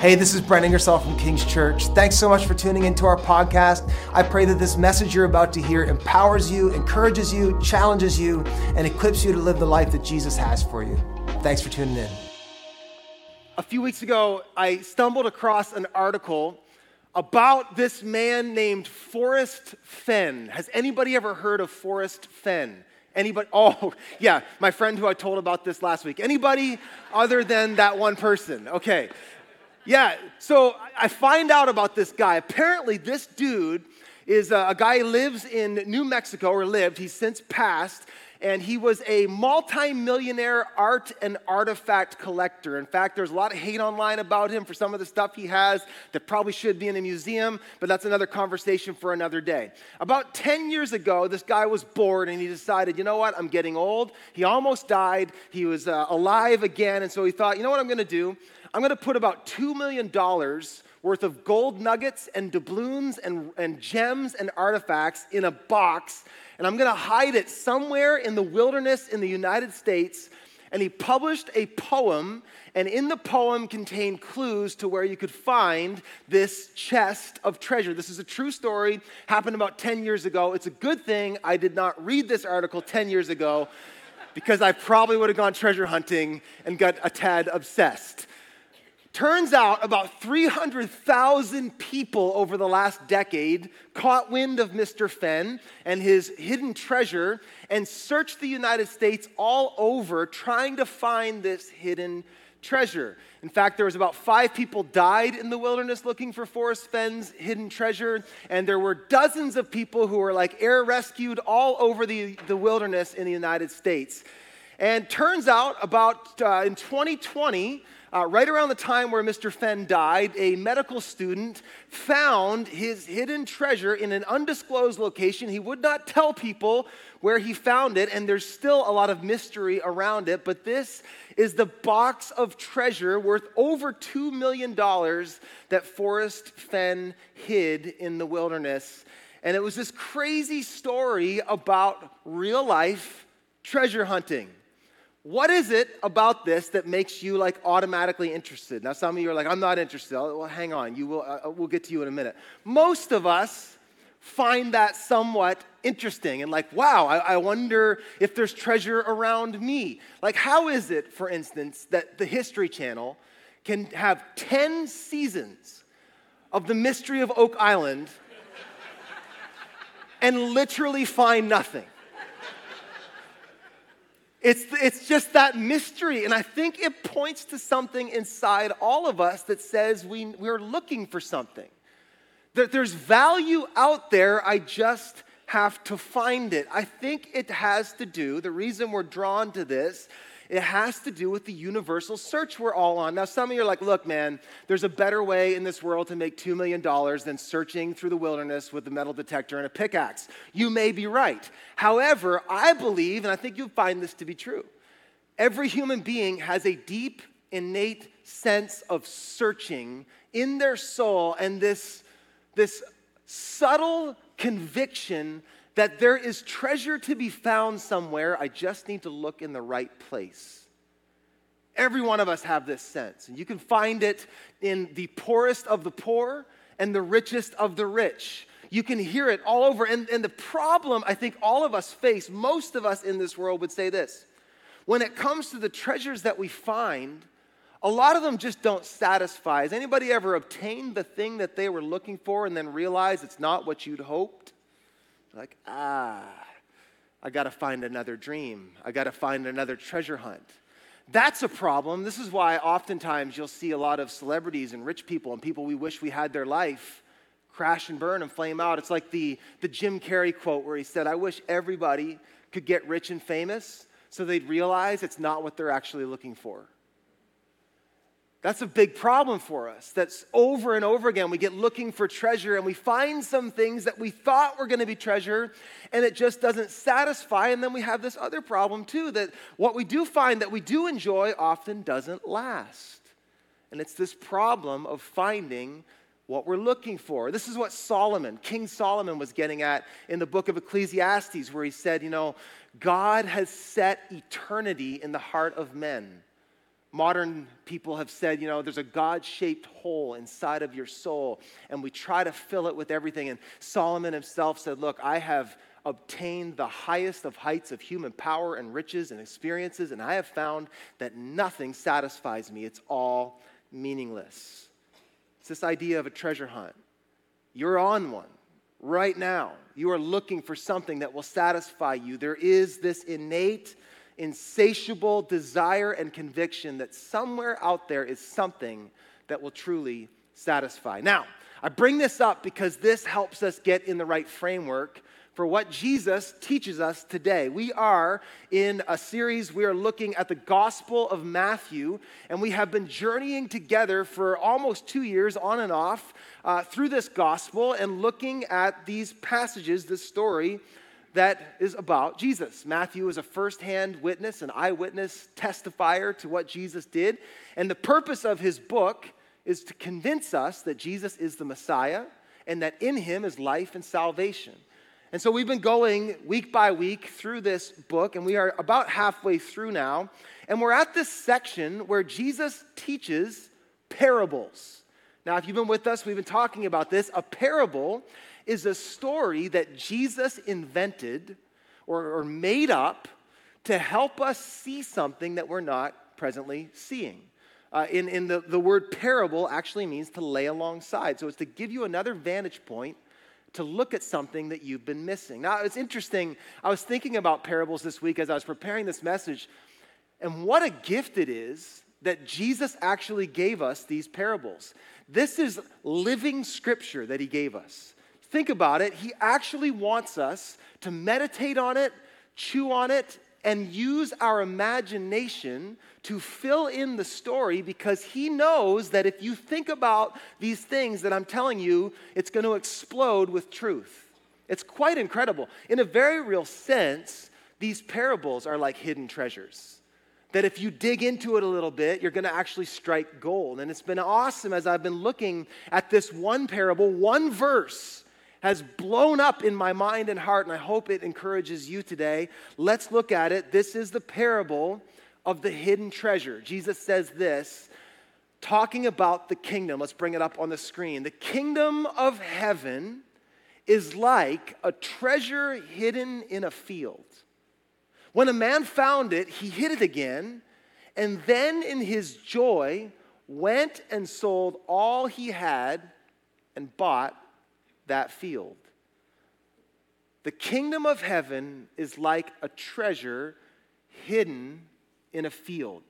Hey, this is Brent Ingersoll from King's Church. Thanks so much for tuning into our podcast. I pray that this message you're about to hear empowers you, encourages you, challenges you, and equips you to live the life that Jesus has for you. Thanks for tuning in. A few weeks ago, I stumbled across an article about this man named Forrest Fenn. Has anybody ever heard of Forrest Fenn? Anybody? Oh, yeah, my friend who I told about this last week. Anybody other than that one person? Okay. Yeah, so I find out about this guy. Apparently, this dude is a, a guy who lives in New Mexico, or lived, he's since passed, and he was a multi-millionaire art and artifact collector. In fact, there's a lot of hate online about him for some of the stuff he has that probably should be in a museum, but that's another conversation for another day. About 10 years ago, this guy was bored and he decided, you know what, I'm getting old. He almost died. He was uh, alive again, and so he thought, you know what I'm to do? I'm going to put about $2 million worth of gold nuggets and doubloons and, and gems and artifacts in a box, and I'm going to hide it somewhere in the wilderness in the United States. And he published a poem, and in the poem contained clues to where you could find this chest of treasure. This is a true story, happened about 10 years ago. It's a good thing I did not read this article 10 years ago because I probably would have gone treasure hunting and got a tad obsessed. Turns out about 300,000 people over the last decade caught wind of Mr. Fenn and his hidden treasure and searched the United States all over trying to find this hidden treasure. In fact, there was about five people died in the wilderness looking for Forrest Fenn's hidden treasure, and there were dozens of people who were like air rescued all over the, the wilderness in the United States. And turns out about uh, in 2020, uh, right around the time where Mr. Fenn died, a medical student found his hidden treasure in an undisclosed location. He would not tell people where he found it, and there's still a lot of mystery around it. But this is the box of treasure worth over $2 million that Forrest Fenn hid in the wilderness. And it was this crazy story about real life treasure hunting. What is it about this that makes you like automatically interested? Now, some of you are like, I'm not interested. Well, hang on. You will, uh, we'll get to you in a minute. Most of us find that somewhat interesting and like, wow, I, I wonder if there's treasure around me. Like, how is it, for instance, that the History Channel can have 10 seasons of the mystery of Oak Island and literally find nothing? It's, it's just that mystery. And I think it points to something inside all of us that says we, we're looking for something. That there's value out there, I just have to find it. I think it has to do, the reason we're drawn to this it has to do with the universal search we're all on. Now, some of you are like, look, man, there's a better way in this world to make $2 million than searching through the wilderness with a metal detector and a pickaxe. You may be right. However, I believe, and I think you'll find this to be true, every human being has a deep, innate sense of searching in their soul and this, this subtle conviction that there is treasure to be found somewhere. I just need to look in the right place. Every one of us have this sense, and you can find it in the poorest of the poor and the richest of the rich. You can hear it all over. And, and the problem I think all of us face, most of us in this world would say this when it comes to the treasures that we find, a lot of them just don't satisfy. Has anybody ever obtained the thing that they were looking for and then realized it's not what you'd hoped? Like, ah, I got to find another dream. I got to find another treasure hunt. That's a problem. This is why oftentimes you'll see a lot of celebrities and rich people and people we wish we had their life crash and burn and flame out. It's like the, the Jim Carrey quote where he said, I wish everybody could get rich and famous so they'd realize it's not what they're actually looking for. That's a big problem for us. That's over and over again. We get looking for treasure and we find some things that we thought were going to be treasure and it just doesn't satisfy. And then we have this other problem too that what we do find that we do enjoy often doesn't last. And it's this problem of finding what we're looking for. This is what Solomon, King Solomon, was getting at in the book of Ecclesiastes, where he said, You know, God has set eternity in the heart of men Modern people have said, you know, there's a God shaped hole inside of your soul, and we try to fill it with everything. And Solomon himself said, Look, I have obtained the highest of heights of human power and riches and experiences, and I have found that nothing satisfies me. It's all meaningless. It's this idea of a treasure hunt. You're on one right now. You are looking for something that will satisfy you. There is this innate insatiable desire and conviction that somewhere out there is something that will truly satisfy. Now, I bring this up because this helps us get in the right framework for what Jesus teaches us today. We are in a series, we are looking at the Gospel of Matthew, and we have been journeying together for almost two years, on and off, uh, through this Gospel and looking at these passages, this story that is about Jesus. Matthew is a firsthand witness, an eyewitness testifier to what Jesus did. And the purpose of his book is to convince us that Jesus is the Messiah and that in him is life and salvation. And so we've been going week by week through this book, and we are about halfway through now. And we're at this section where Jesus teaches parables. Now, if you've been with us, we've been talking about this. A parable is a story that Jesus invented or, or made up to help us see something that we're not presently seeing. Uh, in, in the, the word parable actually means to lay alongside. So it's to give you another vantage point to look at something that you've been missing. Now, it's interesting. I was thinking about parables this week as I was preparing this message, and what a gift it is that Jesus actually gave us these parables. This is living scripture that he gave us think about it, he actually wants us to meditate on it, chew on it, and use our imagination to fill in the story because he knows that if you think about these things that I'm telling you, it's going to explode with truth. It's quite incredible. In a very real sense, these parables are like hidden treasures. That if you dig into it a little bit, you're going to actually strike gold. And it's been awesome as I've been looking at this one parable, one verse has blown up in my mind and heart, and I hope it encourages you today. Let's look at it. This is the parable of the hidden treasure. Jesus says this, talking about the kingdom. Let's bring it up on the screen. The kingdom of heaven is like a treasure hidden in a field. When a man found it, he hid it again, and then in his joy went and sold all he had and bought that field. The kingdom of heaven is like a treasure hidden in a field.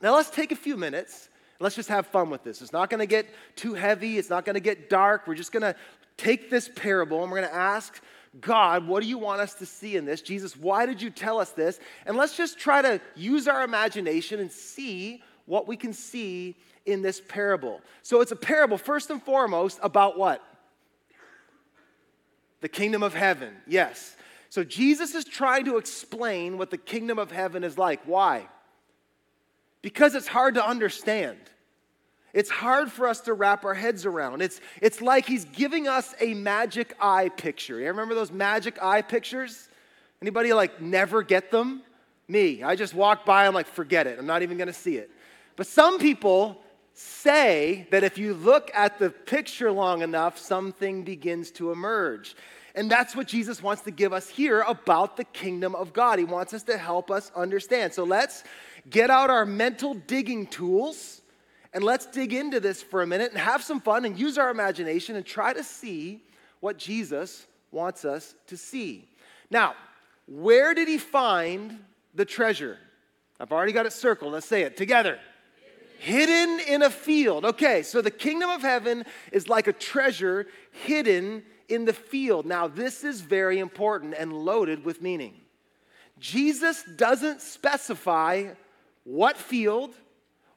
Now, let's take a few minutes. Let's just have fun with this. It's not going to get too heavy, it's not going to get dark. We're just going to take this parable and we're going to ask God, what do you want us to see in this? Jesus, why did you tell us this? And let's just try to use our imagination and see what we can see in this parable. So it's a parable, first and foremost, about what? The kingdom of heaven, yes. So Jesus is trying to explain what the kingdom of heaven is like. Why? Because it's hard to understand. It's hard for us to wrap our heads around. It's, it's like he's giving us a magic eye picture. You remember those magic eye pictures? Anybody like never get them? Me. I just walk by, I'm like, forget it. I'm not even gonna see it. But some people say that if you look at the picture long enough, something begins to emerge. And that's what Jesus wants to give us here about the kingdom of God. He wants us to help us understand. So let's get out our mental digging tools and let's dig into this for a minute and have some fun and use our imagination and try to see what Jesus wants us to see. Now, where did he find the treasure? I've already got it circled. Let's say it together hidden in a field. Okay, so the kingdom of heaven is like a treasure hidden in the field. Now, this is very important and loaded with meaning. Jesus doesn't specify what field,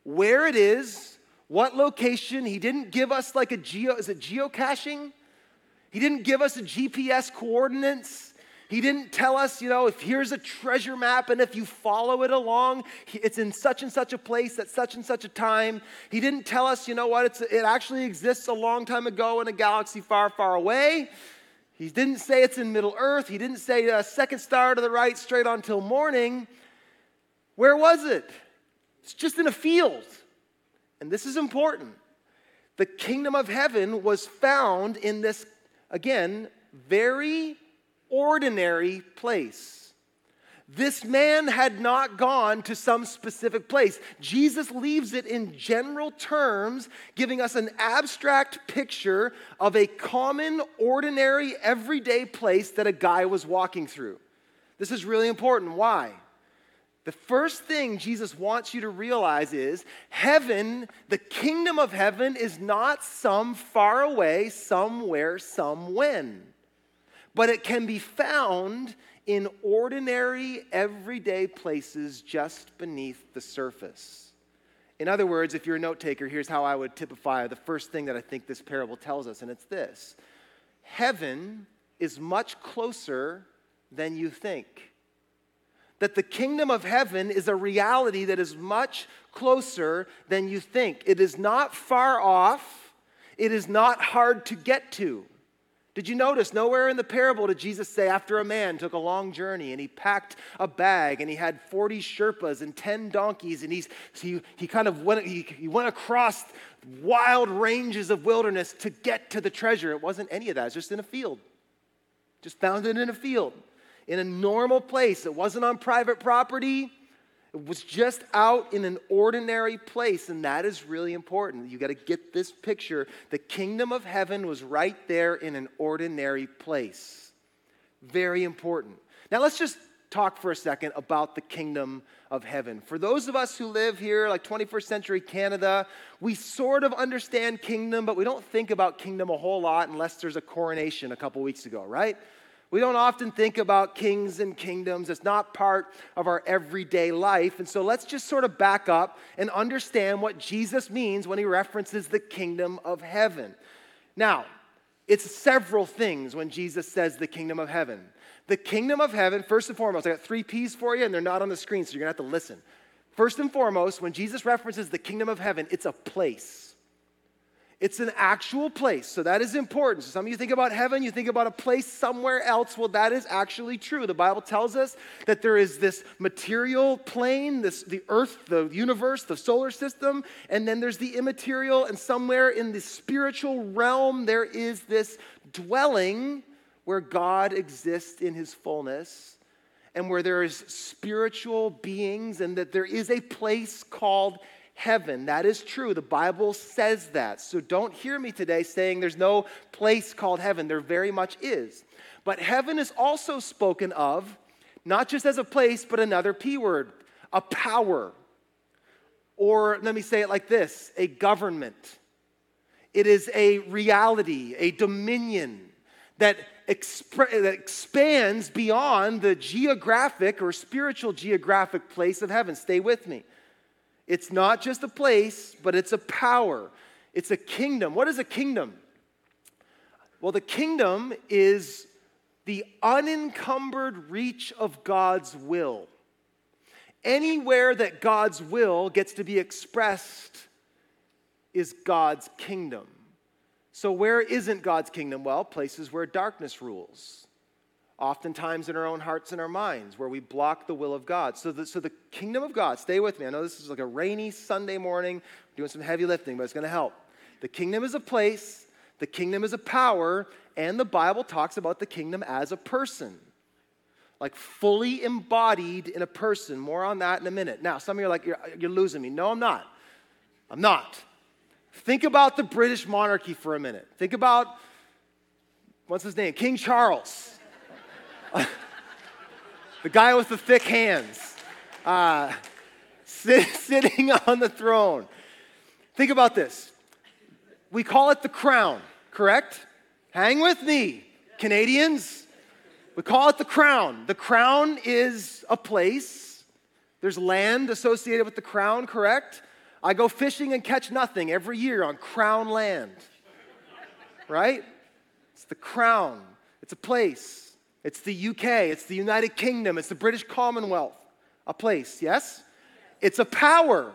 where it is, what location. He didn't give us like a geo, is it geocaching? He didn't give us a GPS coordinates. He didn't tell us, you know, if here's a treasure map and if you follow it along, it's in such and such a place at such and such a time. He didn't tell us, you know what, it's, it actually exists a long time ago in a galaxy far, far away. He didn't say it's in Middle Earth. He didn't say a second star to the right, straight on till morning. Where was it? It's just in a field. And this is important. The kingdom of heaven was found in this, again, very ordinary place. This man had not gone to some specific place. Jesus leaves it in general terms, giving us an abstract picture of a common, ordinary, everyday place that a guy was walking through. This is really important. Why? The first thing Jesus wants you to realize is heaven, the kingdom of heaven, is not some far away, somewhere, some when, but it can be found in ordinary, everyday places just beneath the surface. In other words, if you're a note taker, here's how I would typify the first thing that I think this parable tells us, and it's this Heaven is much closer than you think. That the kingdom of heaven is a reality that is much closer than you think. It is not far off, it is not hard to get to. Did you notice nowhere in the parable did Jesus say, after a man took a long journey and he packed a bag and he had 40 Sherpas and 10 donkeys and he's, he, he kind of went, he, he went across wild ranges of wilderness to get to the treasure? It wasn't any of that, it's just in a field. Just found it in a field, in a normal place. It wasn't on private property. It was just out in an ordinary place, and that is really important. You got to get this picture. The kingdom of heaven was right there in an ordinary place. Very important. Now, let's just talk for a second about the kingdom of heaven. For those of us who live here, like 21st century Canada, we sort of understand kingdom, but we don't think about kingdom a whole lot unless there's a coronation a couple weeks ago, right? We don't often think about kings and kingdoms. It's not part of our everyday life. And so let's just sort of back up and understand what Jesus means when he references the kingdom of heaven. Now, it's several things when Jesus says the kingdom of heaven. The kingdom of heaven, first and foremost, I got three P's for you, and they're not on the screen, so you're gonna have to listen. First and foremost, when Jesus references the kingdom of heaven, it's a place. It's an actual place. So that is important. So some of you think about heaven, you think about a place somewhere else. Well, that is actually true. The Bible tells us that there is this material plane, this the earth, the universe, the solar system, and then there's the immaterial and somewhere in the spiritual realm there is this dwelling where God exists in his fullness and where there is spiritual beings and that there is a place called heaven. That is true. The Bible says that. So don't hear me today saying there's no place called heaven. There very much is. But heaven is also spoken of not just as a place, but another P word, a power. Or let me say it like this a government. It is a reality, a dominion that, exp- that expands beyond the geographic or spiritual geographic place of heaven. Stay with me. It's not just a place, but it's a power. It's a kingdom. What is a kingdom? Well, the kingdom is the unencumbered reach of God's will. Anywhere that God's will gets to be expressed is God's kingdom. So, where isn't God's kingdom? Well, places where darkness rules oftentimes in our own hearts and our minds where we block the will of God. So the, so the kingdom of God, stay with me. I know this is like a rainy Sunday morning, doing some heavy lifting, but it's going to help. The kingdom is a place, the kingdom is a power, and the Bible talks about the kingdom as a person. Like fully embodied in a person. More on that in a minute. Now, some of you are like, you're, you're losing me. No, I'm not. I'm not. Think about the British monarchy for a minute. Think about, what's his name? King Charles the guy with the thick hands, uh, sit, sitting on the throne. Think about this. We call it the crown, correct? Hang with me, Canadians. We call it the crown. The crown is a place. There's land associated with the crown, correct? I go fishing and catch nothing every year on crown land. Right? It's the crown. It's a place. It's the UK, it's the United Kingdom, it's the British Commonwealth. A place, yes? It's a power.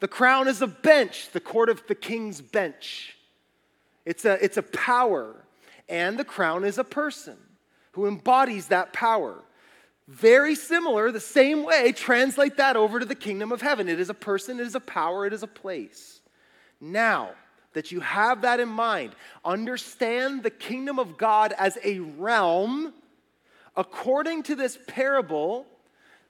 The crown is a bench, the court of the king's bench. It's a, it's a power. And the crown is a person who embodies that power. Very similar, the same way, translate that over to the kingdom of heaven. It is a person, it is a power, it is a place. Now that you have that in mind, understand the kingdom of God as a realm. According to this parable,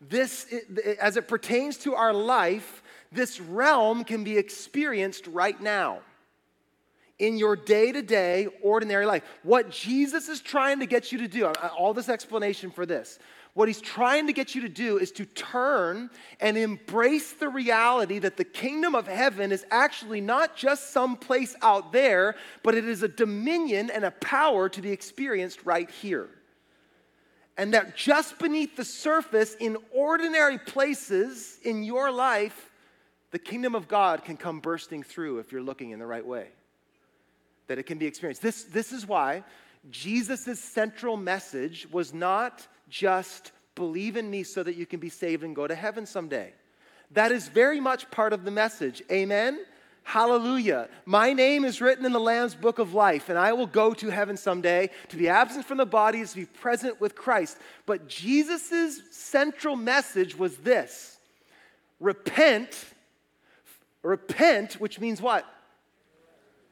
this, as it pertains to our life, this realm can be experienced right now in your day to day, ordinary life. What Jesus is trying to get you to do, all this explanation for this, what he's trying to get you to do is to turn and embrace the reality that the kingdom of heaven is actually not just some place out there, but it is a dominion and a power to be experienced right here. And that just beneath the surface, in ordinary places in your life, the kingdom of God can come bursting through if you're looking in the right way. That it can be experienced. This, this is why Jesus' central message was not just believe in me so that you can be saved and go to heaven someday. That is very much part of the message. Amen? Hallelujah. My name is written in the Lamb's book of life, and I will go to heaven someday. To be absent from the body to be present with Christ. But Jesus' central message was this repent. Repent, which means what?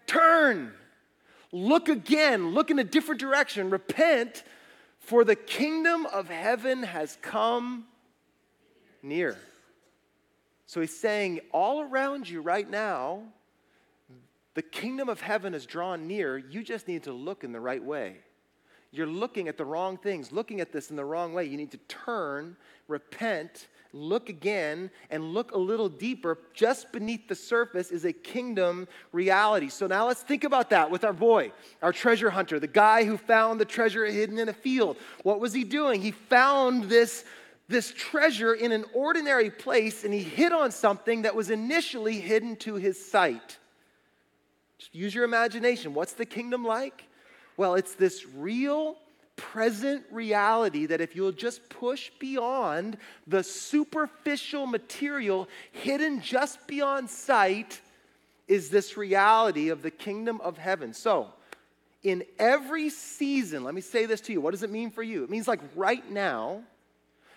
Turn. Look again. Look in a different direction. Repent, for the kingdom of heaven has come near. So he's saying, all around you right now, the kingdom of heaven is drawn near. You just need to look in the right way. You're looking at the wrong things, looking at this in the wrong way. You need to turn, repent, look again, and look a little deeper. Just beneath the surface is a kingdom reality. So now let's think about that with our boy, our treasure hunter, the guy who found the treasure hidden in a field. What was he doing? He found this this treasure in an ordinary place and he hit on something that was initially hidden to his sight. Just use your imagination. What's the kingdom like? Well, it's this real, present reality that if you'll just push beyond the superficial material hidden just beyond sight, is this reality of the kingdom of heaven. So, in every season, let me say this to you. What does it mean for you? It means like right now,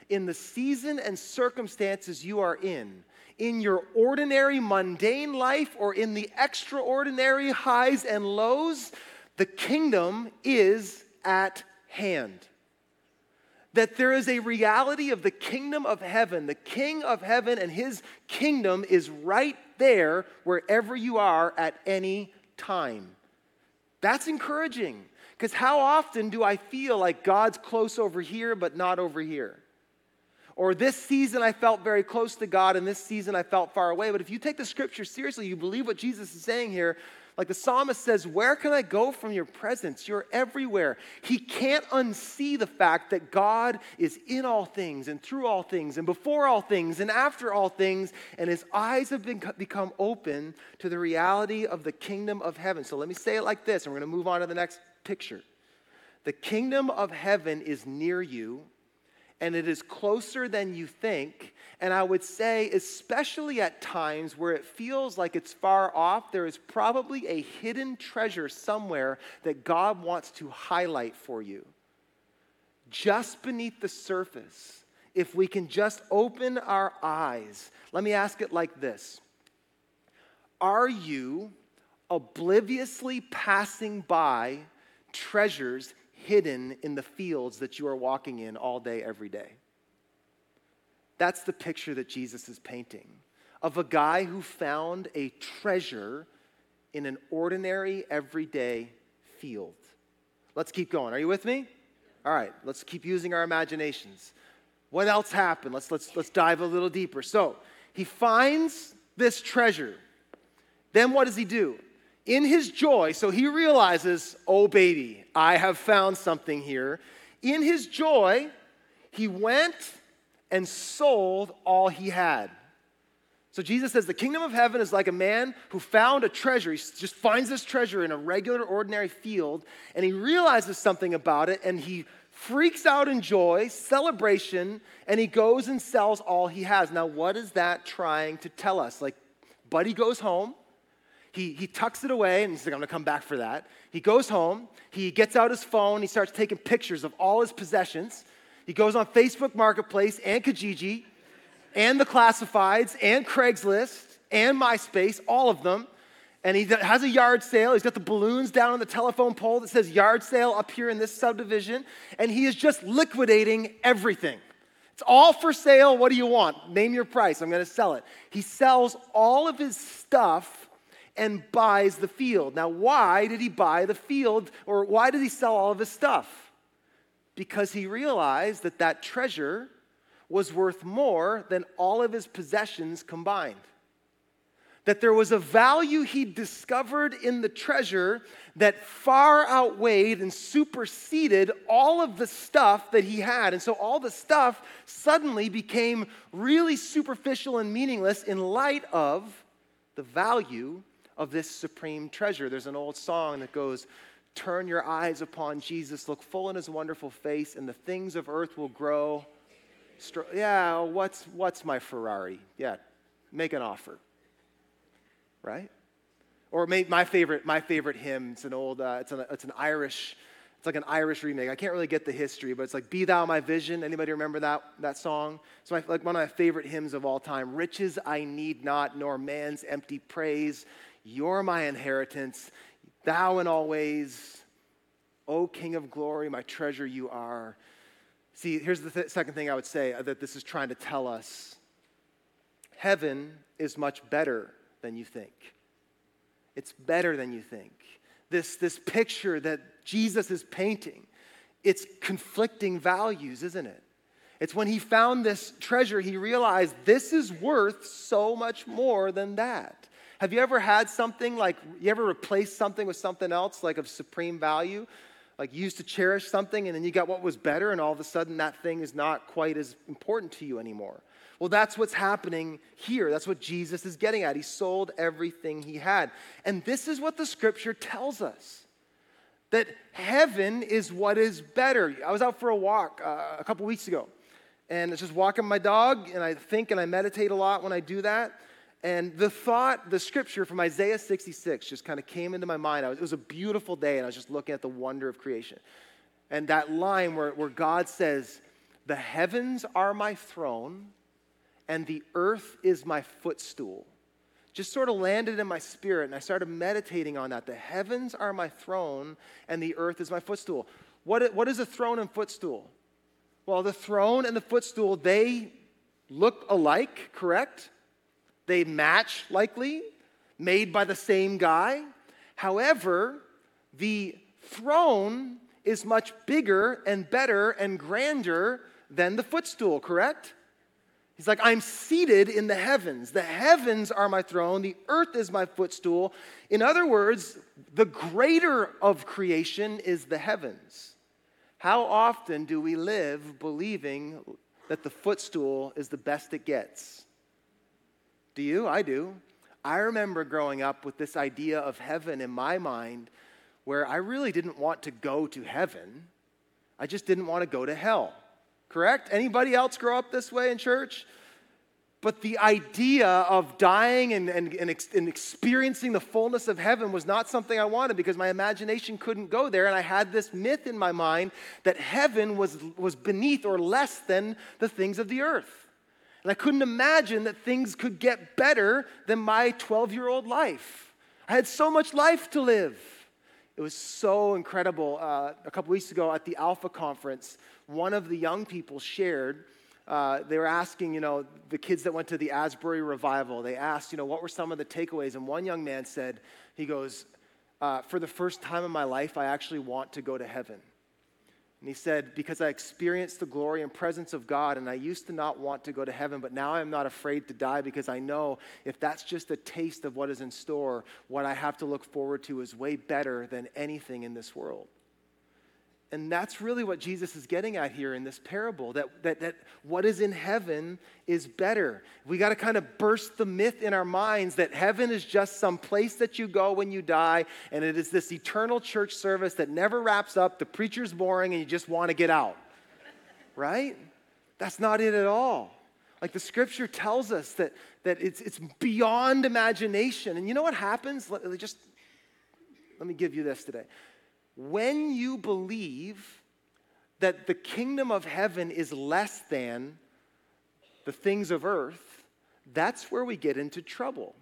in the season and circumstances you are in, in your ordinary, mundane life, or in the extraordinary highs and lows, the kingdom is at hand. That there is a reality of the kingdom of heaven. The king of heaven and his kingdom is right there wherever you are at any time. That's encouraging because how often do I feel like God's close over here but not over here? Or this season I felt very close to God and this season I felt far away. But if you take the scripture seriously, you believe what Jesus is saying here, like the psalmist says, Where can I go from your presence? You're everywhere. He can't unsee the fact that God is in all things and through all things and before all things and after all things. And his eyes have been, become open to the reality of the kingdom of heaven. So let me say it like this, and we're going to move on to the next picture. The kingdom of heaven is near you and it is closer than you think. And I would say, especially at times where it feels like it's far off, there is probably a hidden treasure somewhere that God wants to highlight for you. Just beneath the surface, if we can just open our eyes, let me ask it like this Are you obliviously passing by treasures hidden in the fields that you are walking in all day, every day. That's the picture that Jesus is painting of a guy who found a treasure in an ordinary, everyday field. Let's keep going. Are you with me? All right, let's keep using our imaginations. What else happened? Let's, let's, let's dive a little deeper. So he finds this treasure. Then what does he do? In his joy, so he realizes, oh, baby, I have found something here. In his joy, he went and sold all he had. So Jesus says the kingdom of heaven is like a man who found a treasure. He just finds this treasure in a regular, ordinary field, and he realizes something about it, and he freaks out in joy, celebration, and he goes and sells all he has. Now, what is that trying to tell us? Like, Buddy goes home he, he tucks it away and he's like, I'm gonna come back for that. He goes home, he gets out his phone, he starts taking pictures of all his possessions. He goes on Facebook Marketplace and Kijiji and the classifieds and Craigslist and MySpace, all of them. And he has a yard sale. He's got the balloons down on the telephone pole that says yard sale up here in this subdivision. And he is just liquidating everything. It's all for sale. What do you want? Name your price. I'm going to sell it. He sells all of his stuff and buys the field. Now, why did he buy the field or why did he sell all of his stuff? Because he realized that that treasure was worth more than all of his possessions combined that there was a value he discovered in the treasure that far outweighed and superseded all of the stuff that he had. And so all the stuff suddenly became really superficial and meaningless in light of the value of this supreme treasure. There's an old song that goes, Turn your eyes upon Jesus, look full in his wonderful face, and the things of earth will grow. Yeah, what's, what's my Ferrari? Yeah, make an offer right? Or my favorite, my favorite hymn, it's an old, uh, it's, an, it's an Irish, it's like an Irish remake. I can't really get the history, but it's like, Be Thou My Vision. Anybody remember that, that song? It's my, like one of my favorite hymns of all time. Riches I need not, nor man's empty praise. You're my inheritance. Thou in all ways, O King of glory, my treasure you are. See, here's the th- second thing I would say uh, that this is trying to tell us heaven is much better than you think. It's better than you think. This, this picture that Jesus is painting, it's conflicting values, isn't it? It's when he found this treasure, he realized this is worth so much more than that. Have you ever had something like, you ever replaced something with something else, like of supreme value? Like you used to cherish something and then you got what was better, and all of a sudden that thing is not quite as important to you anymore. Well, that's what's happening here. That's what Jesus is getting at. He sold everything he had. And this is what the scripture tells us that heaven is what is better. I was out for a walk uh, a couple weeks ago, and it's just walking my dog, and I think and I meditate a lot when I do that. And the thought, the scripture from Isaiah 66 just kind of came into my mind. Was, it was a beautiful day, and I was just looking at the wonder of creation. And that line where, where God says, The heavens are my throne, and the earth is my footstool. Just sort of landed in my spirit, and I started meditating on that. The heavens are my throne, and the earth is my footstool. What, what is a throne and footstool? Well, the throne and the footstool, they look alike, correct? They match, likely, made by the same guy. However, the throne is much bigger and better and grander than the footstool, correct? He's like, I'm seated in the heavens. The heavens are my throne, the earth is my footstool. In other words, the greater of creation is the heavens. How often do we live believing that the footstool is the best it gets? Do you? I do. I remember growing up with this idea of heaven in my mind where I really didn't want to go to heaven. I just didn't want to go to hell correct? Anybody else grow up this way in church? But the idea of dying and, and, and, ex, and, experiencing the fullness of heaven was not something I wanted because my imagination couldn't go there. And I had this myth in my mind that heaven was, was beneath or less than the things of the earth. And I couldn't imagine that things could get better than my 12 year old life. I had so much life to live. It was so incredible. Uh, a couple weeks ago at the Alpha conference, one of the young people shared. Uh, they were asking, you know, the kids that went to the Asbury revival, they asked, you know, what were some of the takeaways? And one young man said, he goes, uh, for the first time in my life, I actually want to go to heaven. And he said, Because I experienced the glory and presence of God, and I used to not want to go to heaven, but now I'm not afraid to die because I know if that's just a taste of what is in store, what I have to look forward to is way better than anything in this world. And that's really what Jesus is getting at here in this parable that, that, that what is in heaven is better. We got to kind of burst the myth in our minds that heaven is just some place that you go when you die, and it is this eternal church service that never wraps up. The preacher's boring, and you just want to get out. Right? That's not it at all. Like the scripture tells us that, that it's, it's beyond imagination. And you know what happens? Let, just let me give you this today when you believe that the kingdom of heaven is less than the things of earth, that's where we get into trouble.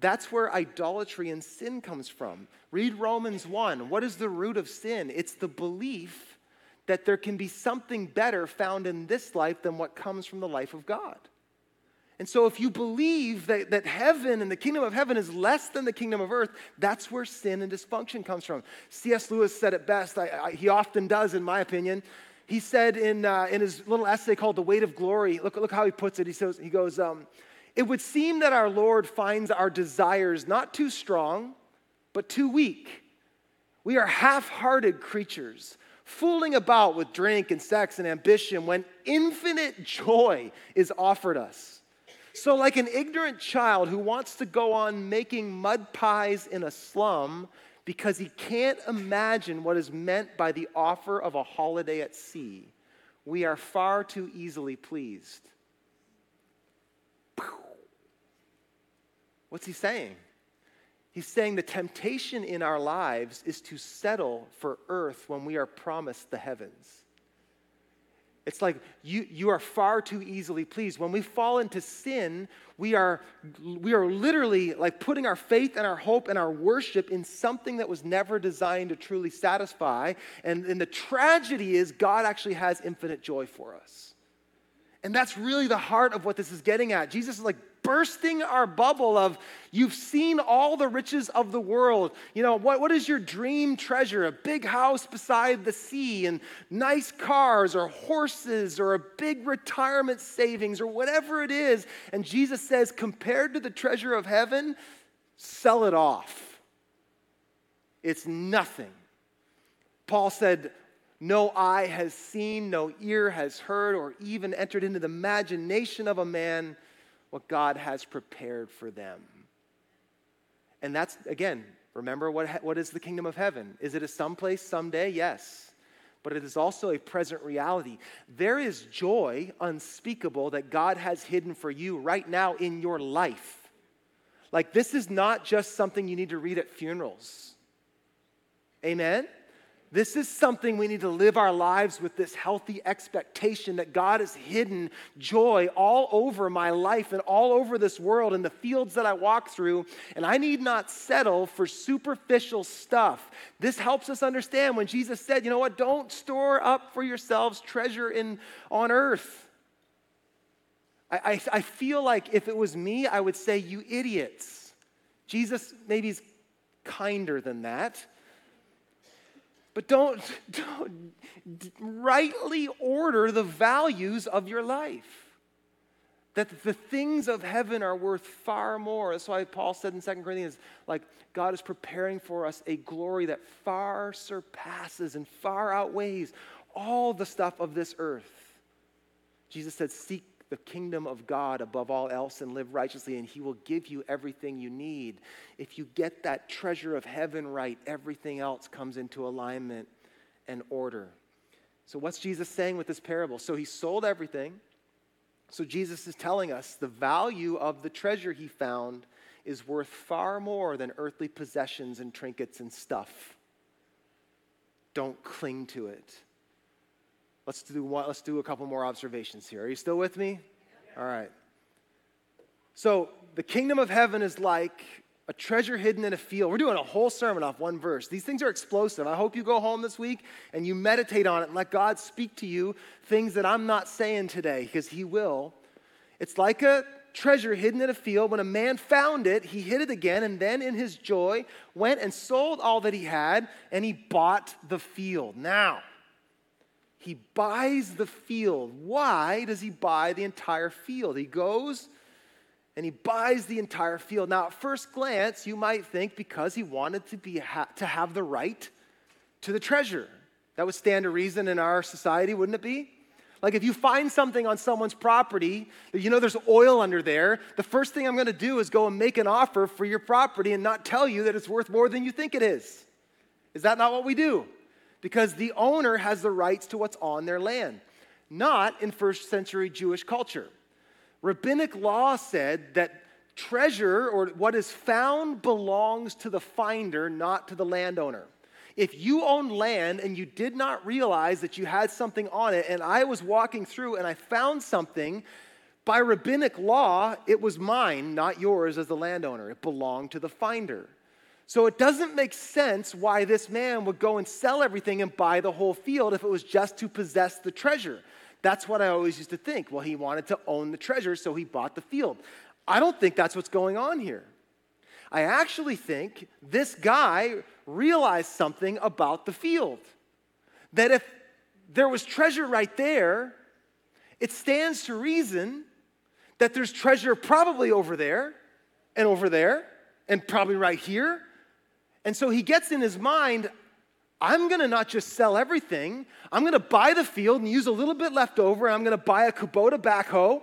That's where idolatry and sin comes from. Read Romans 1. What is the root of sin? It's the belief that there can be something better found in this life than what comes from the life of God. And so, if you believe that, that heaven and the kingdom of heaven is less than the kingdom of earth, that's where sin and dysfunction comes from. C.S. Lewis said it best. I, I, he often does, in my opinion. He said in, uh, in his little essay called The Weight of Glory, look, look how he puts it. He, says, he goes, um, It would seem that our Lord finds our desires not too strong, but too weak. We are half hearted creatures, fooling about with drink and sex and ambition when infinite joy is offered us. So, like an ignorant child who wants to go on making mud pies in a slum because he can't imagine what is meant by the offer of a holiday at sea, we are far too easily pleased. What's he saying? He's saying the temptation in our lives is to settle for earth when we are promised the heavens. It's like you, you are far too easily pleased. When we fall into sin, we are, we are literally like putting our faith and our hope and our worship in something that was never designed to truly satisfy. And, and the tragedy is, God actually has infinite joy for us. And that's really the heart of what this is getting at. Jesus is like, bursting our bubble of you've seen all the riches of the world. You know, what, what is your dream treasure? A big house beside the sea, and nice cars, or horses, or a big retirement savings, or whatever it is. And Jesus says, compared to the treasure of heaven, sell it off. It's nothing. Paul said, no eye has seen, no ear has heard, or even entered into the imagination of a man what God has prepared for them. And that's, again, remember what, what is the kingdom of heaven? Is it a someplace someday? Yes. But it is also a present reality. There is joy unspeakable that God has hidden for you right now in your life. Like, this is not just something you need to read at funerals. Amen? This is something we need to live our lives with this healthy expectation that God has hidden joy all over my life and all over this world and the fields that I walk through, and I need not settle for superficial stuff. This helps us understand when Jesus said, you know what, don't store up for yourselves treasure in, on earth. I, I, I feel like if it was me, I would say, you idiots. Jesus maybe is kinder than that. But don't, don't rightly order the values of your life. That the things of heaven are worth far more. That's why Paul said in 2 Corinthians, like, God is preparing for us a glory that far surpasses and far outweighs all the stuff of this earth. Jesus said, Seek the kingdom of God above all else and live righteously, and He will give you everything you need. If you get that treasure of heaven right, everything else comes into alignment and order. So, what's Jesus saying with this parable? So, He sold everything. So, Jesus is telling us the value of the treasure He found is worth far more than earthly possessions and trinkets and stuff. Don't cling to it. Let's do, let's do a couple more observations here. Are you still with me? All right. So, the kingdom of heaven is like a treasure hidden in a field. We're doing a whole sermon off one verse. These things are explosive. I hope you go home this week and you meditate on it and let God speak to you things that I'm not saying today, because He will. It's like a treasure hidden in a field. When a man found it, he hid it again, and then in his joy went and sold all that he had, and he bought the field. Now, he buys the field. Why does he buy the entire field? He goes and he buys the entire field. Now, at first glance, you might think because he wanted to, be, to have the right to the treasure. That would stand to reason in our society, wouldn't it be? Like if you find something on someone's property, you know there's oil under there, the first thing I'm going to do is go and make an offer for your property and not tell you that it's worth more than you think it is. Is that not what we do? Because the owner has the rights to what's on their land, not in first century Jewish culture. Rabbinic law said that treasure or what is found belongs to the finder, not to the landowner. If you own land and you did not realize that you had something on it, and I was walking through and I found something, by rabbinic law, it was mine, not yours as the landowner. It belonged to the finder. So it doesn't make sense why this man would go and sell everything and buy the whole field if it was just to possess the treasure. That's what I always used to think. Well, he wanted to own the treasure, so he bought the field. I don't think that's what's going on here. I actually think this guy realized something about the field. That if there was treasure right there, it stands to reason that there's treasure probably over there and over there and probably right here. And so he gets in his mind, I'm gonna not just sell everything, I'm gonna buy the field and use a little bit left over, and I'm gonna buy a Kubota backhoe.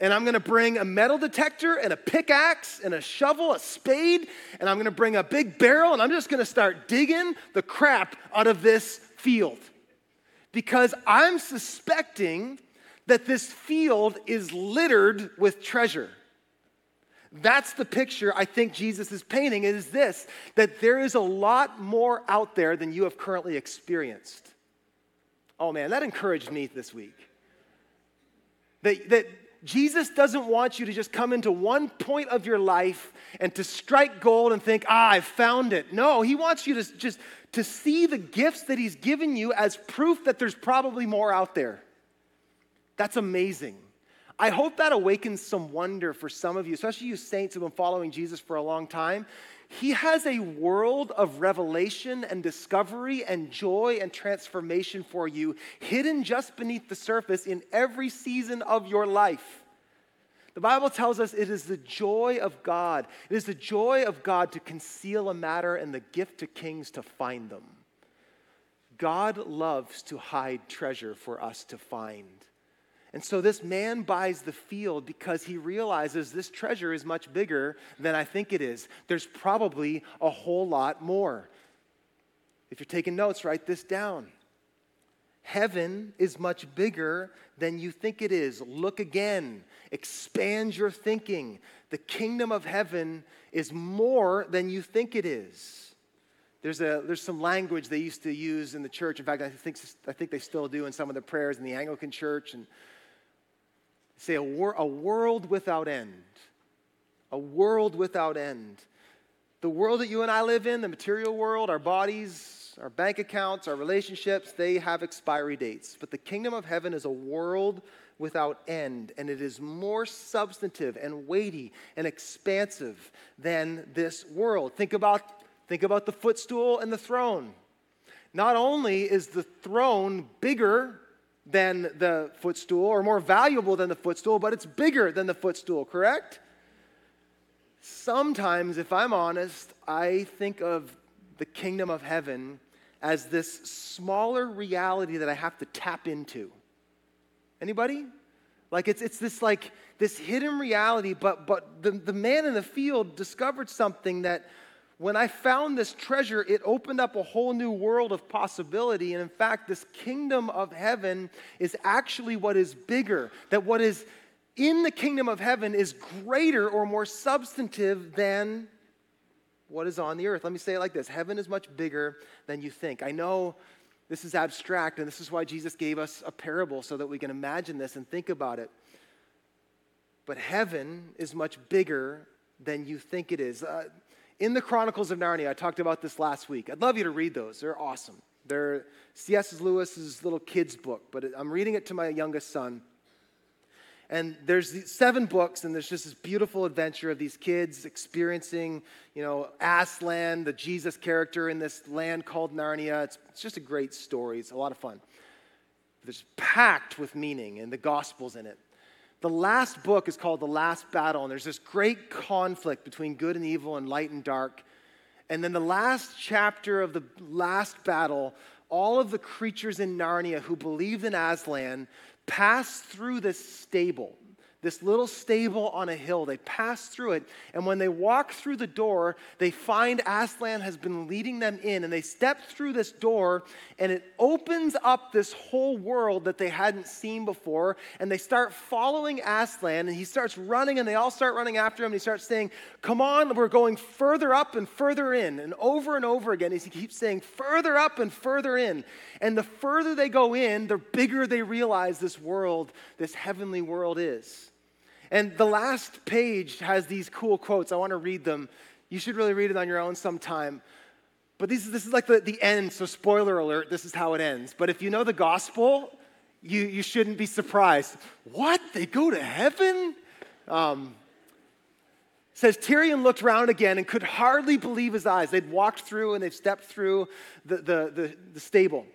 and I'm gonna bring a metal detector and a pickaxe and a shovel, a spade, and I'm gonna bring a big barrel, and I'm just gonna start digging the crap out of this field. Because I'm suspecting that this field is littered with treasure. That's the picture I think Jesus is painting is this that there is a lot more out there than you have currently experienced. Oh man, that encouraged me this week. That, that Jesus doesn't want you to just come into one point of your life and to strike gold and think, ah, I found it. No, he wants you to just to see the gifts that he's given you as proof that there's probably more out there. That's amazing. I hope that awakens some wonder for some of you, especially you saints who've been following Jesus for a long time. He has a world of revelation and discovery and joy and transformation for you, hidden just beneath the surface in every season of your life. The Bible tells us it is the joy of God. It is the joy of God to conceal a matter and the gift to kings to find them. God loves to hide treasure for us to find. And so this man buys the field because he realizes this treasure is much bigger than I think it is. There's probably a whole lot more. If you're taking notes, write this down. Heaven is much bigger than you think it is. Look again, expand your thinking. The kingdom of heaven is more than you think it is. There's, a, there's some language they used to use in the church. In fact, I think, I think they still do in some of the prayers in the Anglican church and Say a, wor- a world without end. A world without end. The world that you and I live in, the material world, our bodies, our bank accounts, our relationships, they have expiry dates. But the kingdom of heaven is a world without end, and it is more substantive and weighty and expansive than this world. Think about, think about the footstool and the throne. Not only is the throne bigger than the footstool or more valuable than the footstool, but it's bigger than the footstool, correct? Sometimes, if I'm honest, I think of the kingdom of heaven as this smaller reality that I have to tap into. Anybody? Like it's, it's this like this hidden reality, but but the, the man in the field discovered something that when I found this treasure, it opened up a whole new world of possibility. And in fact, this kingdom of heaven is actually what is bigger, that what is in the kingdom of heaven is greater or more substantive than what is on the earth. Let me say it like this Heaven is much bigger than you think. I know this is abstract, and this is why Jesus gave us a parable so that we can imagine this and think about it. But heaven is much bigger than you think it is. Uh, in the Chronicles of Narnia, I talked about this last week. I'd love you to read those. They're awesome. They're C.S. Lewis's little kid's book, but I'm reading it to my youngest son. And there's seven books, and there's just this beautiful adventure of these kids experiencing, you know, Aslan, the Jesus character in this land called Narnia. It's, it's just a great story. It's a lot of fun. It's packed with meaning, and the gospel's in it. The last book is called The Last Battle, and there's this great conflict between good and evil and light and dark. And then the last chapter of the last battle, all of the creatures in Narnia who believed in Aslan pass through this stable. This little stable on a hill. They pass through it, and when they walk through the door, they find Aslan has been leading them in, and they step through this door, and it opens up this whole world that they hadn't seen before, and they start following Aslan, and he starts running, and they all start running after him, and he starts saying, Come on, we're going further up and further in, and over and over again, as he keeps saying, Further up and further in. And the further they go in, the bigger they realize this world, this heavenly world is. And the last page has these cool quotes. I want to read them. You should really read it on your own sometime. But this is like the, the end, so spoiler alert, this is how it ends. But if you know the gospel, you, you shouldn't be surprised. What? They go to heaven? Um, says Tirian looked around again and could hardly believe his eyes. They'd walked through and they'd stepped through the, the, the, the stable.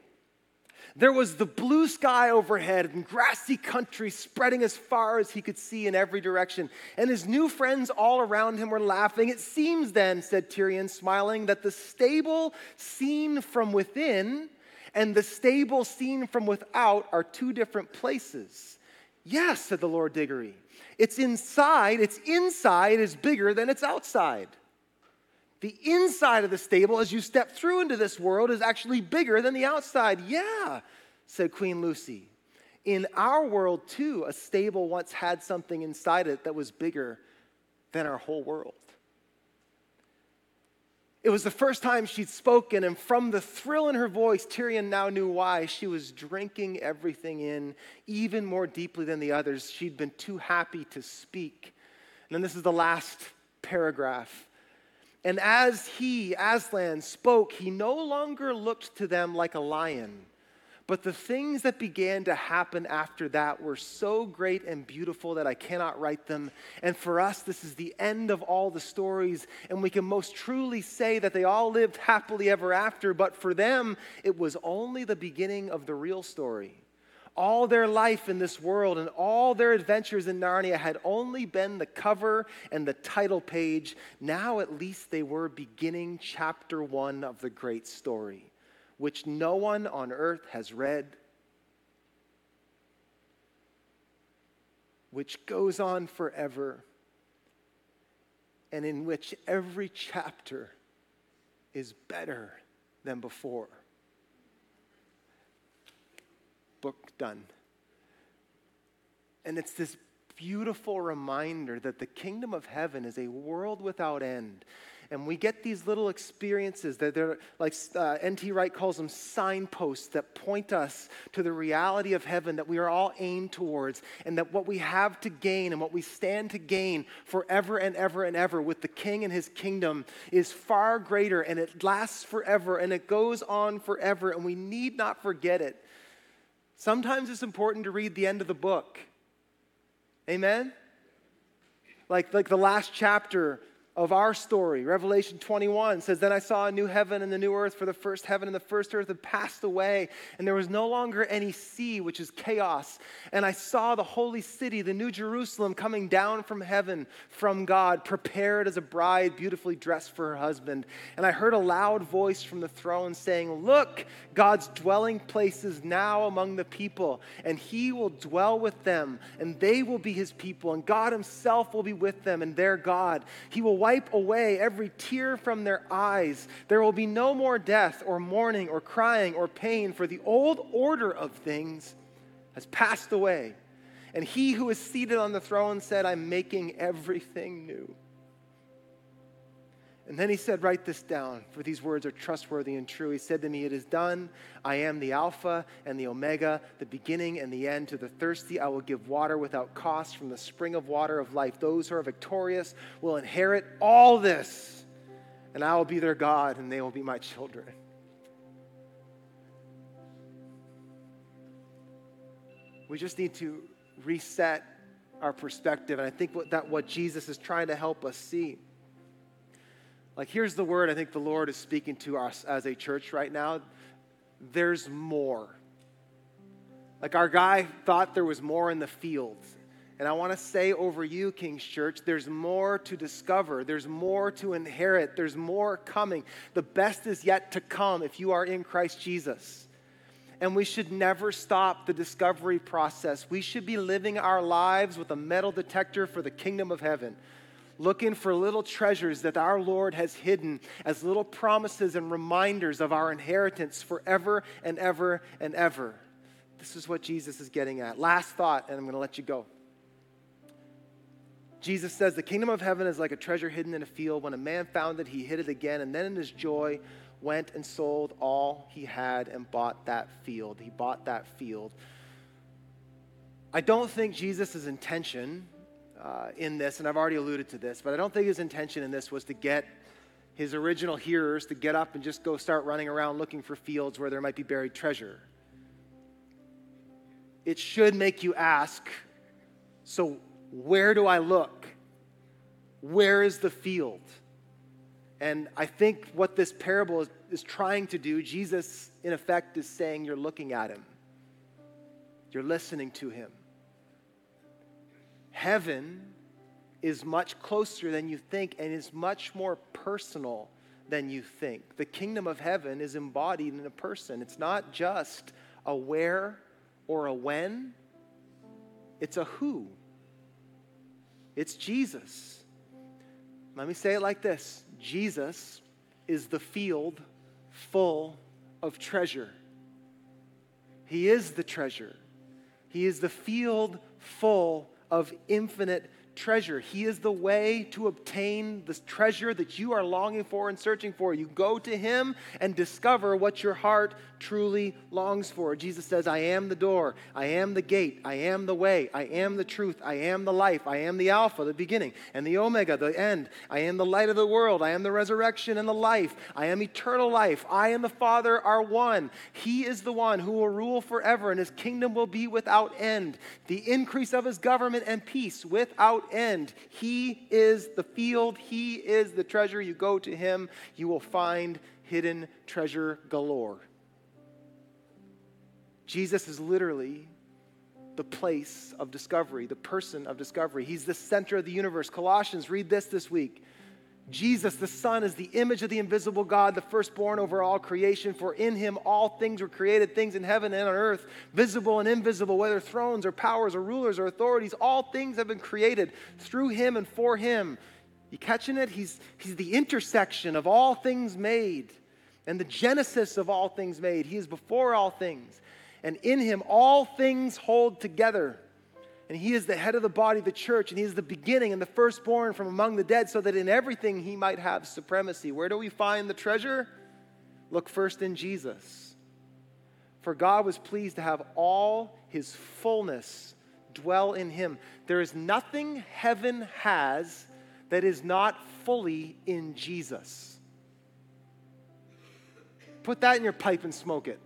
There was the blue sky overhead and grassy country spreading as far as he could see in every direction. And his new friends all around him were laughing. It seems then, said Tirian, smiling, that the stable seen from within and the stable seen from without are two different places. Yes, said the Lord Digory. It's inside, its inside is bigger than its outside. The inside of the stable, as you step through into this world, is actually bigger than the outside. Yeah, said Queen Lucy. In our world, too, a stable once had something inside it that was bigger than our whole world. It was the first time she'd spoken, and from the thrill in her voice, Tirian now knew why. She was drinking everything in even more deeply than the others. She'd been too happy to speak. And then this is the last paragraph. And as he, Aslan, spoke, he no longer looked to them like a lion. But the things that began to happen after that were so great and beautiful that I cannot write them. And for us, this is the end of all the stories. And we can most truly say that they all lived happily ever after. But for them, it was only the beginning of the real story all their life in this world and all their adventures in Narnia had only been the cover and the title page. Now, at least, they were beginning chapter one of the great story, which no one on earth has read, which goes on forever, and in which every chapter is better than before book done. And it's this beautiful reminder that the kingdom of heaven is a world without end. And we get these little experiences that they're like uh, N.T. Wright calls them signposts that point us to the reality of heaven that we are all aimed towards, and that what we have to gain and what we stand to gain forever and ever and ever with the King and his kingdom is far greater and it lasts forever and it goes on forever, and we need not forget it. Sometimes it's important to read the end of the book. Amen? Like, like the last chapter of our story. Revelation 21 says, Then I saw a new heaven and the new earth, for the first heaven and the first earth had passed away, and there was no longer any sea, which is chaos. And I saw the holy city, the new Jerusalem, coming down from heaven from God, prepared as a bride beautifully dressed for her husband. And I heard a loud voice from the throne saying, Look, God's dwelling place is now among the people, and he will dwell with them, and they will be his people, and God himself will be with them and their God. He will wipe away every tear from their eyes. There will be no more death or mourning or crying or pain, for the old order of things has passed away. And he who is seated on the throne said, I'm making everything new. And then he said, Write this down, for these words are trustworthy and true. He said to me, It is done. I am the Alpha and the Omega, the beginning and the end. To the thirsty, I will give water without cost from the spring of water of life. Those who are victorious will inherit all this, and I will be their God, and they will be my children. We just need to reset our perspective, and I think what, that what Jesus is trying to help us see like, here's the word I think the Lord is speaking to us as a church right now there's more. Like, our guy thought there was more in the fields. And I want to say over you, King's Church, there's more to discover. There's more to inherit. There's more coming. The best is yet to come if you are in Christ Jesus. And we should never stop the discovery process. We should be living our lives with a metal detector for the kingdom of heaven, looking for little treasures that our Lord has hidden as little promises and reminders of our inheritance forever and ever and ever. This is what Jesus is getting at. Last thought, and I'm going to let you go. Jesus says, The kingdom of heaven is like a treasure hidden in a field. When a man found it, he hid it again, and then in his joy, went and sold all he had and bought that field. He bought that field. I don't think Jesus' intention uh, in this, and I've already alluded to this, but I don't think his intention in this was to get his original hearers to get up and just go start running around looking for fields where there might be buried treasure. It should make you ask so, where do I look? Where is the field? And I think what this parable is, is trying to do, Jesus, in effect, is saying, You're looking at him, you're listening to him. Heaven is much closer than you think and is much more personal than you think. The kingdom of heaven is embodied in a person, it's not just a where or a when, it's a who. It's Jesus. Let me say it like this Jesus is the field full of treasure. He is the treasure. He is the field full of infinite treasure. He is the way to obtain the treasure that you are longing for and searching for. You go to Him and discover what your heart truly longs for. Jesus says, I am the door, I am the gate, I am the way, I am the truth, I am the life, I am the Alpha, the beginning, and the Omega, the end. I am the light of the world, I am the resurrection and the life, I am eternal life. I and the Father are one. He is the one who will rule forever, and His kingdom will be without end. The increase of His government and peace without end. He is the field, He is the treasure. You go to Him, you will find hidden treasure galore. Jesus is literally the place of discovery, the person of discovery. He's the center of the universe. Colossians, read this this week. Jesus, the Son, is the image of the invisible God, the firstborn over all creation. For in him all things were created, things in heaven and on earth, visible and invisible, whether thrones or powers or rulers or authorities, all things have been created through him and for him. You catching it? He's, he's the intersection of all things made and the genesis of all things made. He is before all things and in him all things hold together. And he is the head of the body, the church, and he is the beginning and the firstborn from among the dead, so that in everything he might have supremacy. Where do we find the treasure? Look first in Jesus. For God was pleased to have all his fullness dwell in him. There is nothing heaven has that is not fully in Jesus. Put that in your pipe and smoke it.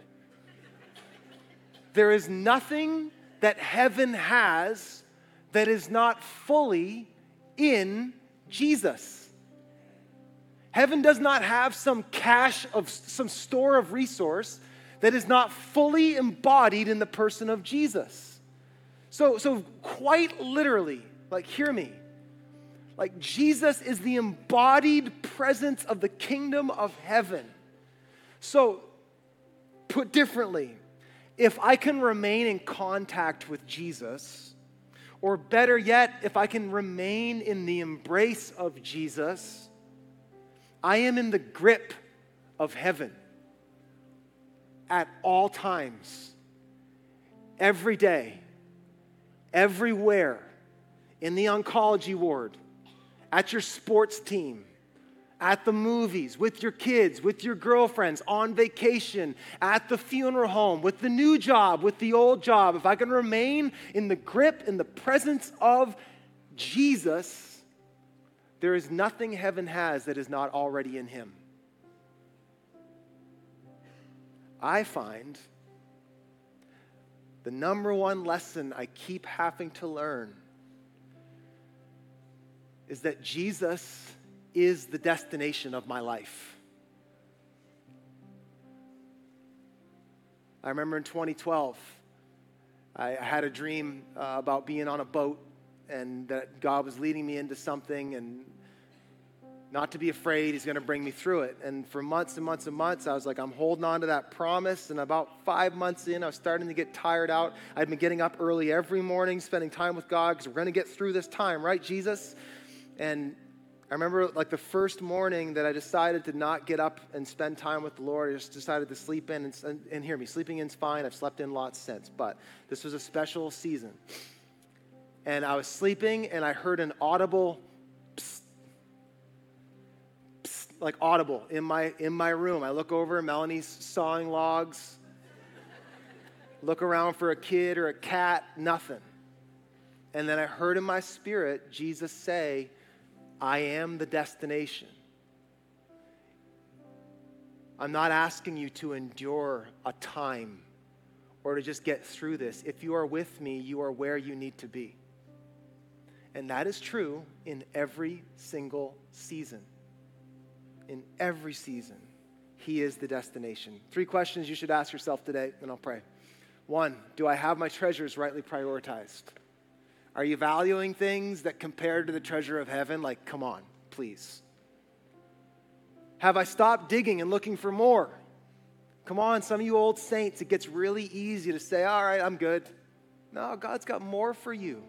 There is nothing that heaven has that is not fully in Jesus. Heaven does not have some cache of some store of resource that is not fully embodied in the person of Jesus. So, so quite literally, like, hear me. Like, Jesus is the embodied presence of the kingdom of heaven. So, put differently, if I can remain in contact with Jesus, or better yet, if I can remain in the embrace of Jesus, I am in the grip of heaven at all times, every day, everywhere, in the oncology ward, at your sports team, at the movies, with your kids, with your girlfriends, on vacation, at the funeral home, with the new job, with the old job, if I can remain in the grip, in the presence of Jesus, there is nothing heaven has that is not already in him. I find the number one lesson I keep having to learn is that Jesus is the destination of my life. I remember in 2012, I had a dream uh, about being on a boat and that God was leading me into something. And not to be afraid. He's going to bring me through it. And for months and months and months, I was like, I'm holding on to that promise. And about five months in, I was starting to get tired out. I'd been getting up early every morning, spending time with God because we're going to get through this time, right, Jesus? And I remember like the first morning that I decided to not get up and spend time with the Lord. I just decided to sleep in. And, and, and hear me, sleeping in's fine. I've slept in lots since. But this was a special season. And I was sleeping and I heard an audible psst like audible in my in my room. I look over, Melanie's sawing logs. look around for a kid or a cat, nothing. And then I heard in my spirit Jesus say, I am the destination. I'm not asking you to endure a time or to just get through this. If you are with me, you are where you need to be. And that is true in every single season in every season. He is the destination. Three questions you should ask yourself today, and I'll pray. One, do I have my treasures rightly prioritized? Are you valuing things that compared to the treasure of heaven? Like, come on, please. Have I stopped digging and looking for more? Come on, some of you old saints, it gets really easy to say, all right, I'm good. No, God's got more for you.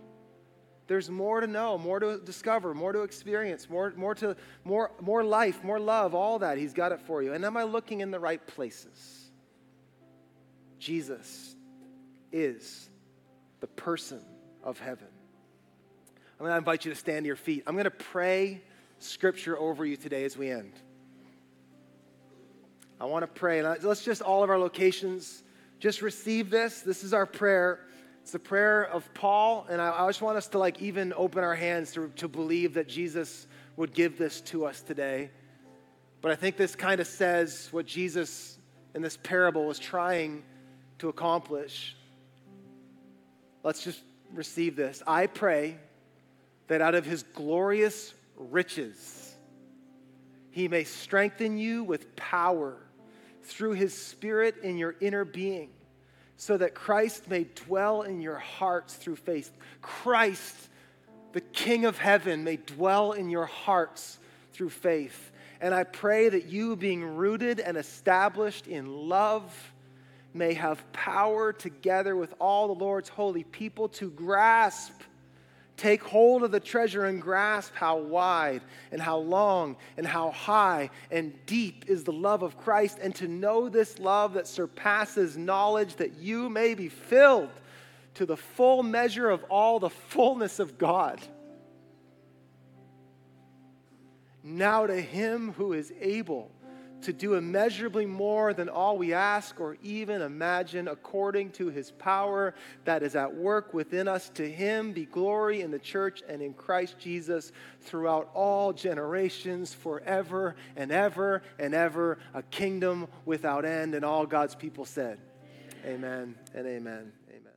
There's more to know, more to discover, more to experience, more, more, to, more, more life, more love, all that. He's got it for you. And am I looking in the right places? Jesus is the person of heaven. I'm going to invite you to stand to your feet. I'm going to pray scripture over you today as we end. I want to pray. Let's just, all of our locations, just receive this. This is our prayer. It's the prayer of Paul, and I, I just want us to like even open our hands to, to believe that Jesus would give this to us today. But I think this kind of says what Jesus in this parable was trying to accomplish. Let's just receive this. I pray that out of his glorious riches, he may strengthen you with power through his spirit in your inner being so that Christ may dwell in your hearts through faith. Christ, the King of heaven, may dwell in your hearts through faith. And I pray that you, being rooted and established in love, may have power together with all the Lord's holy people to grasp Take hold of the treasure and grasp how wide and how long and how high and deep is the love of Christ, and to know this love that surpasses knowledge, that you may be filled to the full measure of all the fullness of God. Now, to him who is able to do immeasurably more than all we ask or even imagine, according to his power that is at work within us. To him be glory in the church and in Christ Jesus throughout all generations, forever and ever and ever, a kingdom without end. And all God's people said, Amen and amen. Amen.